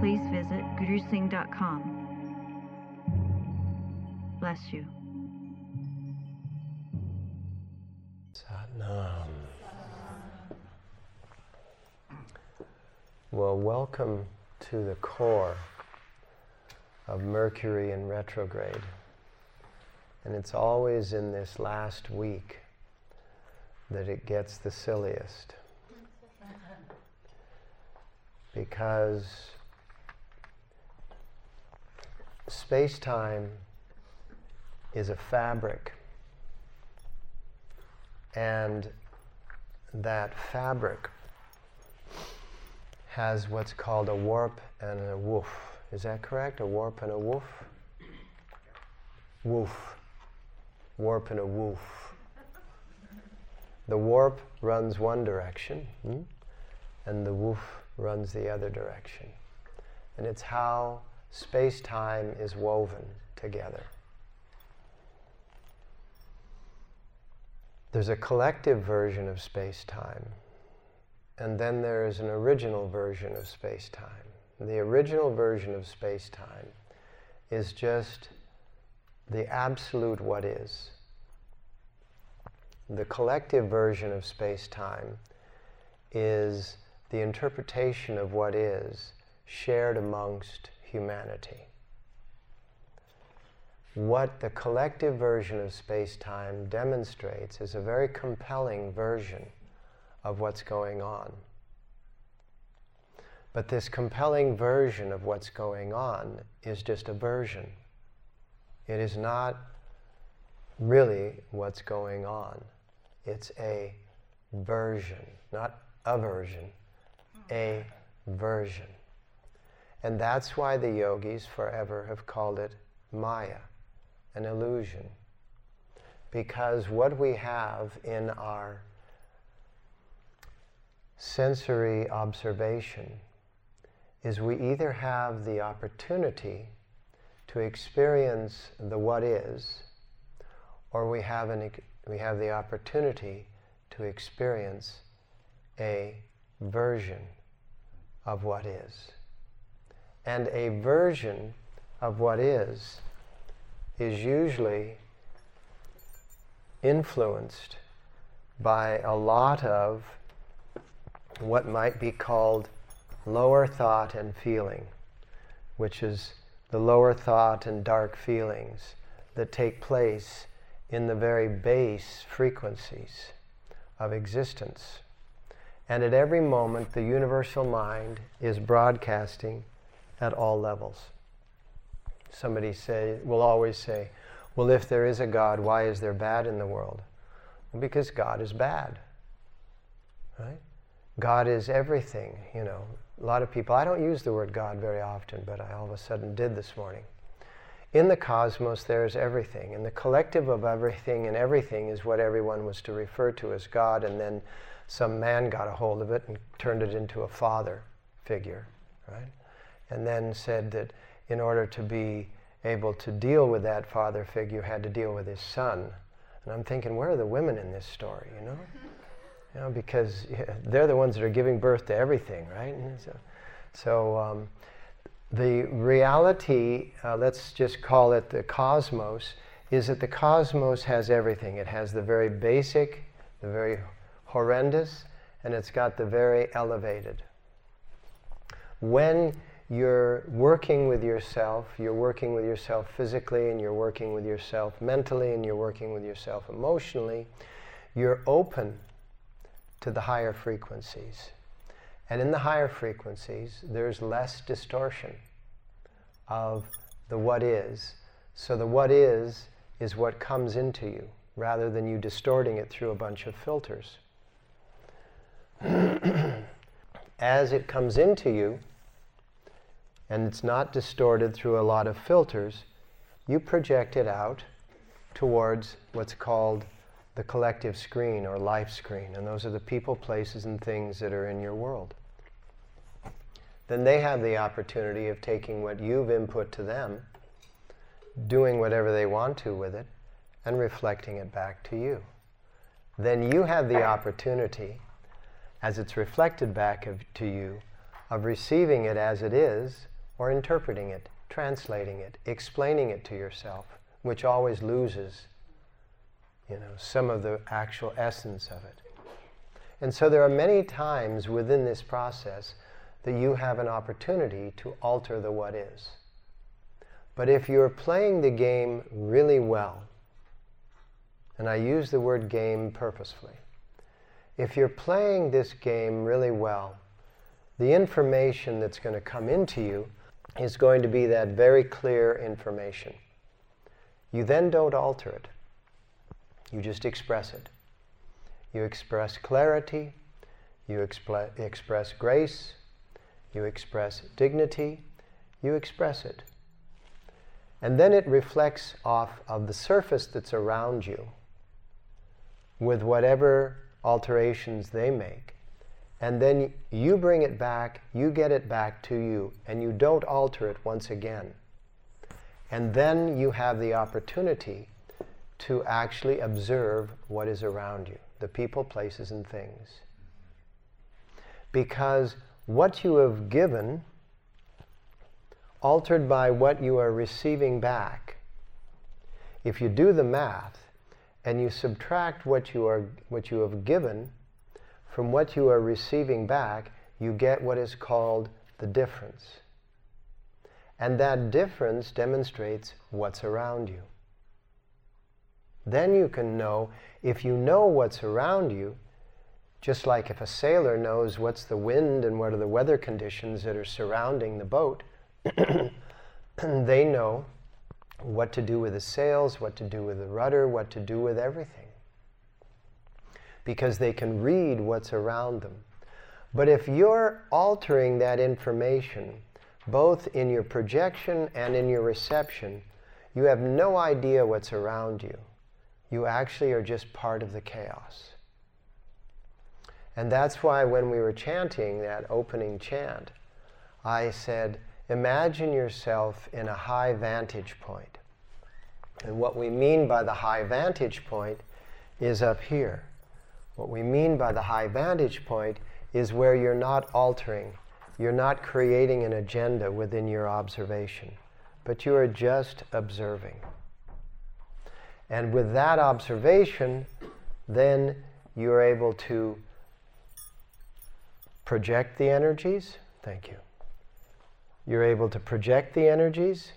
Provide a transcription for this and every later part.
please visit gurusingh.com. Bless you. Satnam. Well, welcome to the core of Mercury in retrograde. And it's always in this last week that it gets the silliest. Because space time is a fabric. And that fabric has what's called a warp and a woof. Is that correct? A warp and a woof? Woof. Warp and a woof. The warp runs one direction, hmm? and the woof runs the other direction. And it's how space time is woven together. There's a collective version of space time, and then there is an original version of space time. The original version of space time is just the absolute what is. The collective version of space time is the interpretation of what is shared amongst humanity. What the collective version of space time demonstrates is a very compelling version of what's going on. But this compelling version of what's going on is just a version. It is not really what's going on. It's a version, not a version, a version. And that's why the yogis forever have called it Maya, an illusion. Because what we have in our sensory observation is we either have the opportunity to experience the what is, or we have, an, we have the opportunity to experience a version of what is. And a version of what is is usually influenced by a lot of what might be called lower thought and feeling, which is the lower thought and dark feelings that take place in the very base frequencies of existence. And at every moment, the universal mind is broadcasting at all levels. Somebody say, will always say, well, if there is a God, why is there bad in the world? Well, because God is bad. Right? God is everything, you know. A lot of people, I don't use the word God very often, but I all of a sudden did this morning. In the cosmos, there is everything, and the collective of everything and everything is what everyone was to refer to as God, and then some man got a hold of it and turned it into a father figure, right? And then said that in order to be able to deal with that father figure, you had to deal with his son. And I'm thinking, where are the women in this story, you know? You know, because they're the ones that are giving birth to everything, right? So, so um, the reality, uh, let's just call it the cosmos, is that the cosmos has everything. It has the very basic, the very horrendous, and it's got the very elevated. When you're working with yourself, you're working with yourself physically, and you're working with yourself mentally, and you're working with yourself emotionally, you're open to the higher frequencies. And in the higher frequencies, there's less distortion of the what is. So the what is is what comes into you rather than you distorting it through a bunch of filters. As it comes into you, and it's not distorted through a lot of filters, you project it out towards what's called the collective screen or life screen. And those are the people, places, and things that are in your world. Then they have the opportunity of taking what you've input to them, doing whatever they want to with it, and reflecting it back to you. Then you have the opportunity, as it's reflected back of, to you, of receiving it as it is or interpreting it, translating it, explaining it to yourself, which always loses you know, some of the actual essence of it. And so there are many times within this process that you have an opportunity to alter the what is. But if you're playing the game really well, and I use the word game purposefully, if you're playing this game really well, the information that's going to come into you is going to be that very clear information. You then don't alter it. You just express it. You express clarity, you express grace, you express dignity, you express it. And then it reflects off of the surface that's around you with whatever alterations they make. And then you bring it back, you get it back to you, and you don't alter it once again. And then you have the opportunity to actually observe what is around you the people, places, and things. Because what you have given, altered by what you are receiving back, if you do the math and you subtract what you, are, what you have given from what you are receiving back, you get what is called the difference. And that difference demonstrates what's around you. Then you can know, if you know what's around you, just like if a sailor knows what's the wind and what are the weather conditions that are surrounding the boat, they know what to do with the sails, what to do with the rudder, what to do with everything. Because they can read what's around them. But if you're altering that information, both in your projection and in your reception, you have no idea what's around you you actually are just part of the chaos. And that's why when we were chanting that opening chant, I said, imagine yourself in a high vantage point. And what we mean by the high vantage point is up here. What we mean by the high vantage point is where you're not altering, you're not creating an agenda within your observation, but you are just observing. And with that observation, then you're able to project the energies. Thank you. You're able to project the energies.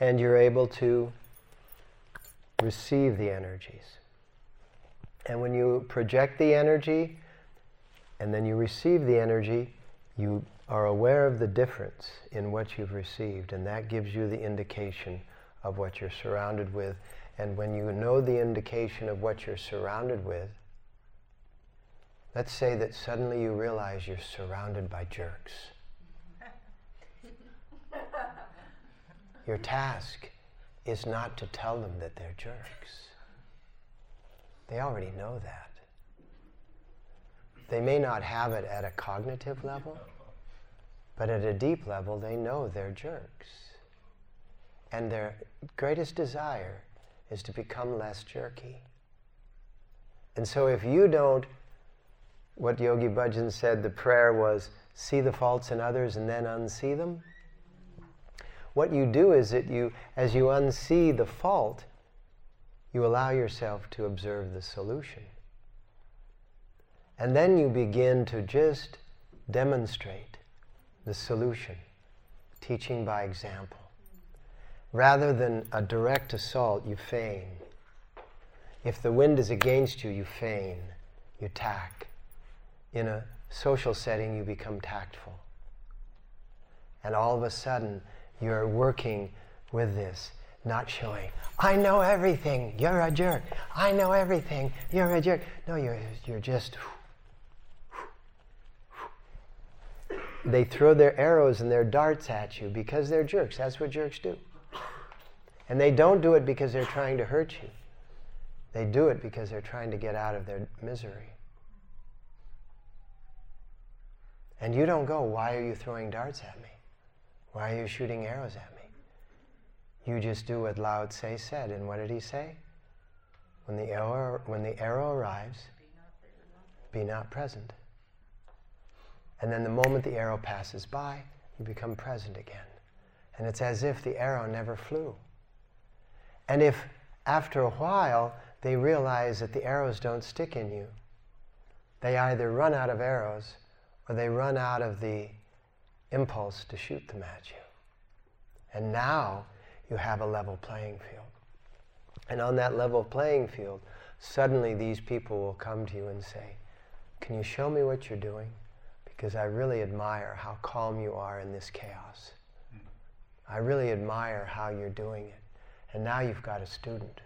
And you're able to receive the energies. And when you project the energy and then you receive the energy, you are aware of the difference in what you've received, and that gives you the indication of what you're surrounded with. And when you know the indication of what you're surrounded with, let's say that suddenly you realize you're surrounded by jerks. Your task is not to tell them that they're jerks. They already know that. They may not have it at a cognitive level, but at a deep level, they know they're jerks. And their greatest desire is to become less jerky. And so if you don't, what Yogi Bhajan said, the prayer was, see the faults in others and then unsee them. What you do is that you, as you unsee the fault, you allow yourself to observe the solution. And then you begin to just demonstrate the solution, teaching by example. Rather than a direct assault, you feign. If the wind is against you, you feign, you tack. In a social setting, you become tactful. And all of a sudden, you're working with this. not showing. I know everything. You're a jerk. I know everything. You're a jerk. No, you're, you're just. They throw their arrows and their darts at you because they're jerks. That's what jerks do. And they don't do it because they're trying to hurt you. They do it because they're trying to get out of their misery. And you don't go, why are you throwing darts at me? Why are you shooting arrows at me? You just do what Lao Tse said. And what did he say? When the arrow, when the arrow arrives, be not present. And then the moment the arrow passes by, you become present again. And it's as if the arrow never flew. And if after a while they realize that the arrows don't stick in you, they either run out of arrows or they run out of the impulse to shoot them at you. And now you have a level playing field. And on that level playing field, suddenly these people will come to you and say, Can you show me what you're doing? Because I really admire how calm you are in this chaos. I really admire how you're doing it. And now you've got a student.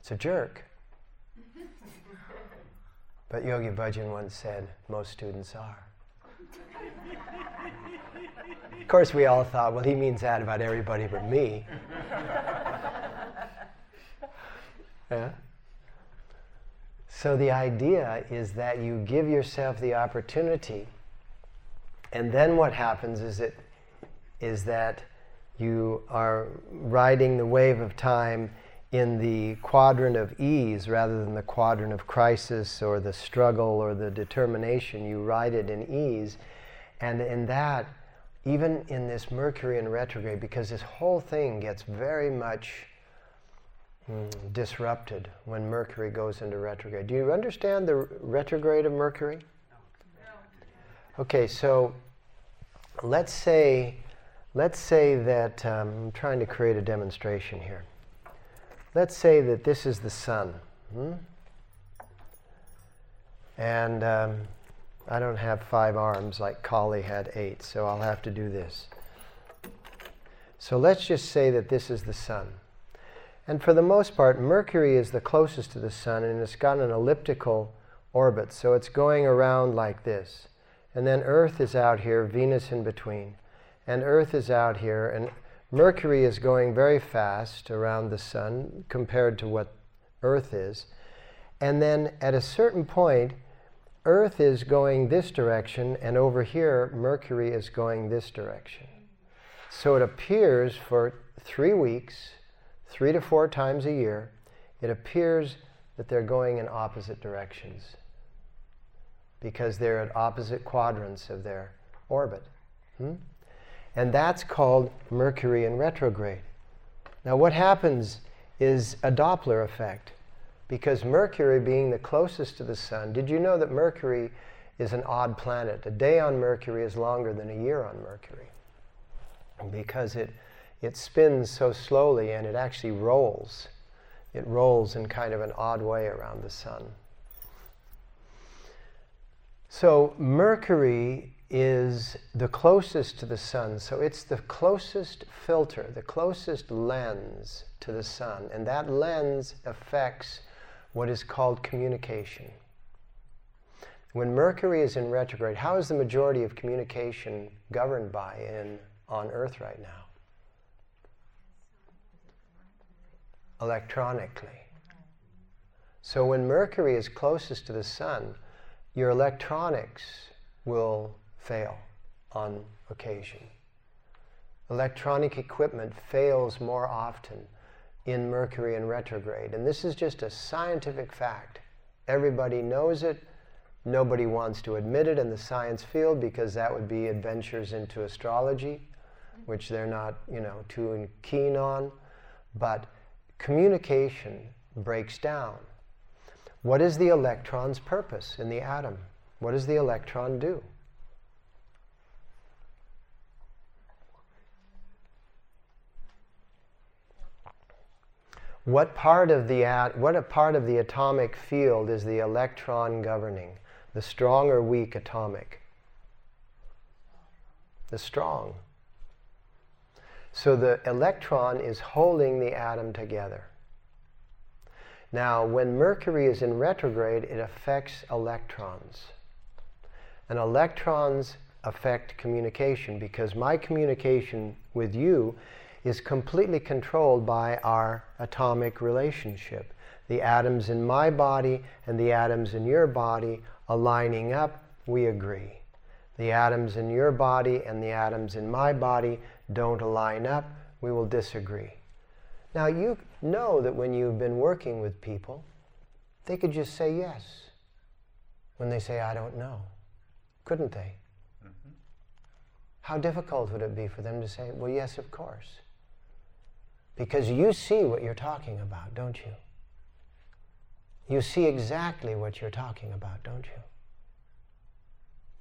It's a jerk. but Yogi Bhajan once said, most students are. Of course, we all thought, well, he means that about everybody but me. yeah? So the idea is that you give yourself the opportunity, and then what happens is it is that you are riding the wave of time in the quadrant of ease rather than the quadrant of crisis or the struggle or the determination. You ride it in ease. And in that, even in this Mercury in retrograde, because this whole thing gets very much mm, disrupted when Mercury goes into retrograde. Do you understand the retrograde of Mercury? No. Okay, so let's say, let's say that um, I'm trying to create a demonstration here. Let's say that this is the sun. Hmm? And um, I don't have five arms like Kali had eight, so I'll have to do this. So let's just say that this is the sun. And for the most part, Mercury is the closest to the sun and it's got an elliptical orbit. So it's going around like this. And then Earth is out here, Venus in between. And Earth is out here, and Mercury is going very fast around the sun compared to what Earth is. And then at a certain point, Earth is going this direction, and over here, Mercury is going this direction. So it appears for three weeks, three to four times a year, it appears that they're going in opposite directions because they're at opposite quadrants of their orbit. Hmm? And that's called Mercury in retrograde. Now, what happens is a Doppler effect because Mercury being the closest to the sun, did you know that Mercury is an odd planet? A day on Mercury is longer than a year on Mercury because it, it spins so slowly and it actually rolls. It rolls in kind of an odd way around the sun. So, Mercury is the closest to the sun, so it's the closest filter, the closest lens to the sun, and that lens affects what is called communication. When Mercury is in retrograde, how is the majority of communication governed by in, on Earth right now? Electronically. So when Mercury is closest to the Sun, your electronics will fail on occasion. Electronic equipment fails more often in Mercury in retrograde. And this is just a scientific fact. Everybody knows it. Nobody wants to admit it in the science field because that would be adventures into astrology, which they're not, you know, too keen on. But communication breaks down. What is the electron's purpose in the atom? What does the electron do? What part of the at, what a part of the atomic field is the electron governing? The strong or weak atomic? The strong. So the electron is holding the atom together. Now, when Mercury is in retrograde, it affects electrons. And electrons affect communication because my communication with you is completely controlled by our atomic relationship. The atoms in my body and the atoms in your body aligning up, we agree. The atoms in your body and the atoms in my body don't align up, we will disagree. Now, you know that when you've been working with people, they could just say yes when they say, I don't know. Couldn't they? Mm-hmm. How difficult would it be for them to say, Well, yes, of course? Because you see what you're talking about, don't you? You see exactly what you're talking about, don't you?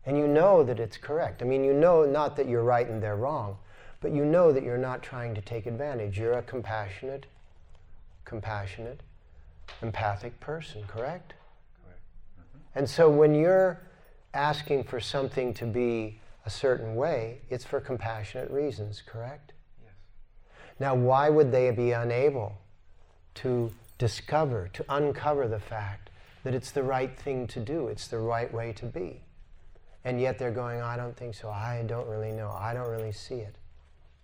And you know that it's correct. I mean, you know not that you're right and they're wrong, but you know that you're not trying to take advantage. You're a compassionate, compassionate, empathic person, correct? Correct. Mm-hmm. And so when you're asking for something to be a certain way, it's for compassionate reasons, correct? Now, why would they be unable to discover, to uncover the fact that it's the right thing to do, it's the right way to be? And yet they're going, I don't think so, I don't really know, I don't really see it.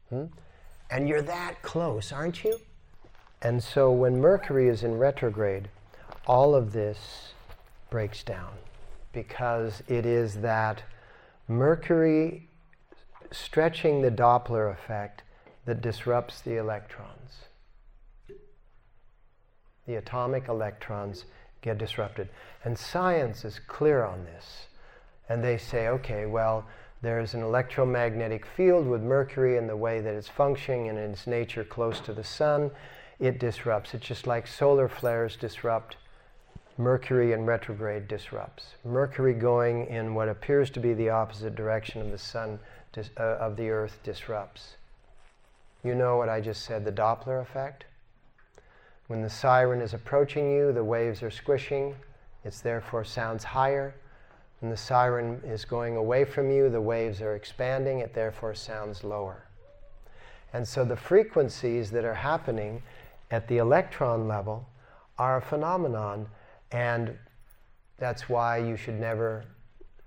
Hmm? And you're that close, aren't you? And so when Mercury is in retrograde, all of this breaks down because it is that Mercury stretching the Doppler effect that disrupts the electrons. The atomic electrons get disrupted. And science is clear on this. And they say, okay, well, there's an electromagnetic field with Mercury and the way that it's functioning and its nature close to the sun, it disrupts. It's just like solar flares disrupt, Mercury in retrograde disrupts. Mercury going in what appears to be the opposite direction of the sun, dis- uh, of the earth, disrupts. You know what I just said, the Doppler effect? When the siren is approaching you, the waves are squishing, it therefore sounds higher. When the siren is going away from you, the waves are expanding, it therefore sounds lower. And so the frequencies that are happening at the electron level are a phenomenon, and that's why you should never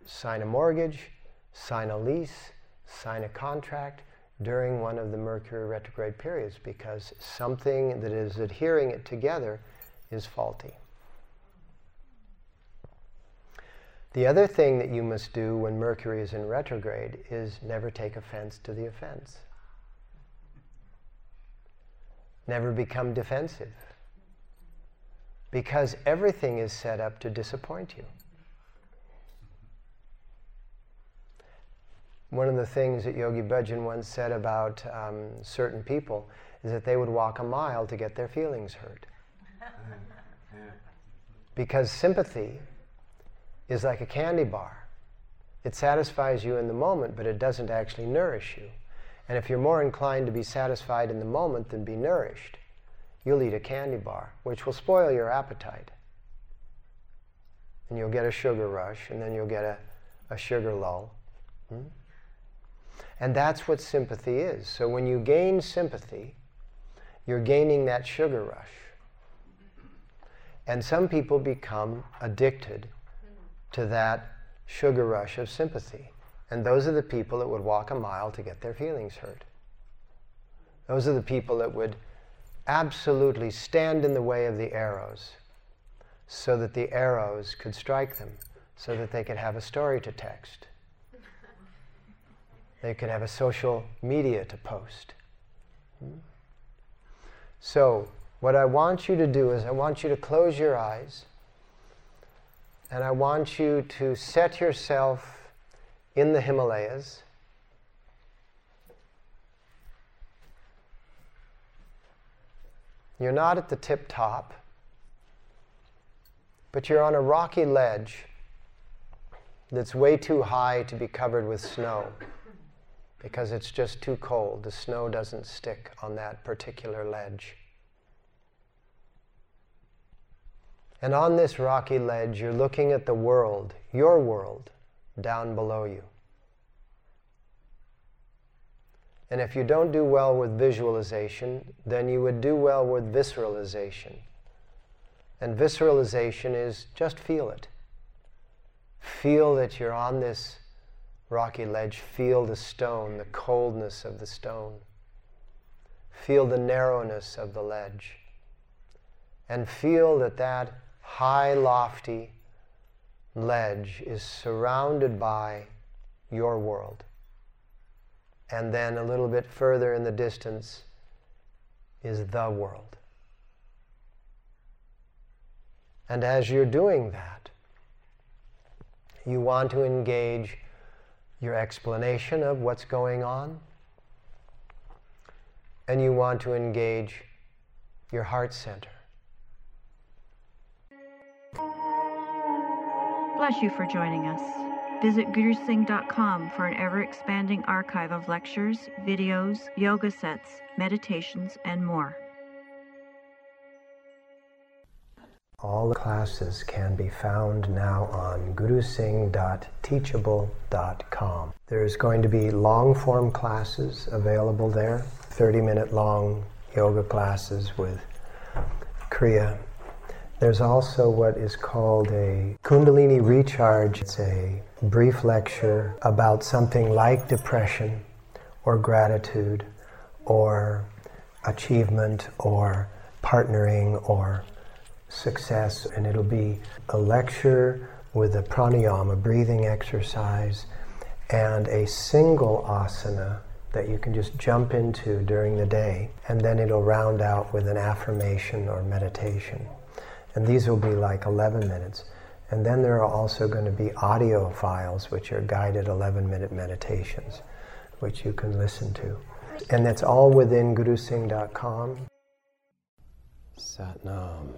sign a mortgage, sign a lease, sign a contract during one of the Mercury retrograde periods because something that is adhering it together is faulty. The other thing that you must do when Mercury is in retrograde is never take offense to the offense. Never become defensive. Because everything is set up to disappoint you. One of the things that Yogi Bhajan once said about um, certain people is that they would walk a mile to get their feelings hurt. Because sympathy is like a candy bar. It satisfies you in the moment, but it doesn't actually nourish you. And if you're more inclined to be satisfied in the moment than be nourished, you'll eat a candy bar, which will spoil your appetite. And you'll get a sugar rush, and then you'll get a, a sugar lull. Hmm? And that's what sympathy is. So when you gain sympathy, you're gaining that sugar rush. And some people become addicted to that sugar rush of sympathy. And those are the people that would walk a mile to get their feelings hurt. Those are the people that would absolutely stand in the way of the arrows so that the arrows could strike them, so that they could have a story to text. They could have a social media to post. Hmm? So, what I want you to do is, I want you to close your eyes and I want you to set yourself in the Himalayas. You're not at the tip top, but you're on a rocky ledge that's way too high to be covered with snow because it's just too cold. The snow doesn't stick on that particular ledge. And on this rocky ledge, you're looking at the world, your world, down below you. And if you don't do well with visualization, then you would do well with visceralization. And visceralization is just feel it. Feel that you're on this rocky ledge. Feel the stone, the coldness of the stone. Feel the narrowness of the ledge. And feel that that high, lofty ledge is surrounded by your world. And then a little bit further in the distance is the world. And as you're doing that, you want to engage your explanation of what's going on, and you want to engage your heart center. Bless you for joining us. Visit gurusingh.com for an ever expanding archive of lectures, videos, yoga sets, meditations, and more. All the classes can be found now on gurusingh.teachable.com. There's going to be long form classes available there, 30 minute long yoga classes with Kriya. There's also what is called a Kundalini Recharge. It's a brief lecture about something like depression or gratitude or achievement or partnering or success, and it'll be a lecture with a pranayama, a breathing exercise, and a single asana that you can just jump into during the day, and then it'll round out with an affirmation or meditation. And these will be like 11 minutes. And then there are also going to be audio files, which are guided 11 minute meditations, which you can listen to. And that's all within gurusingh.com. Satnam.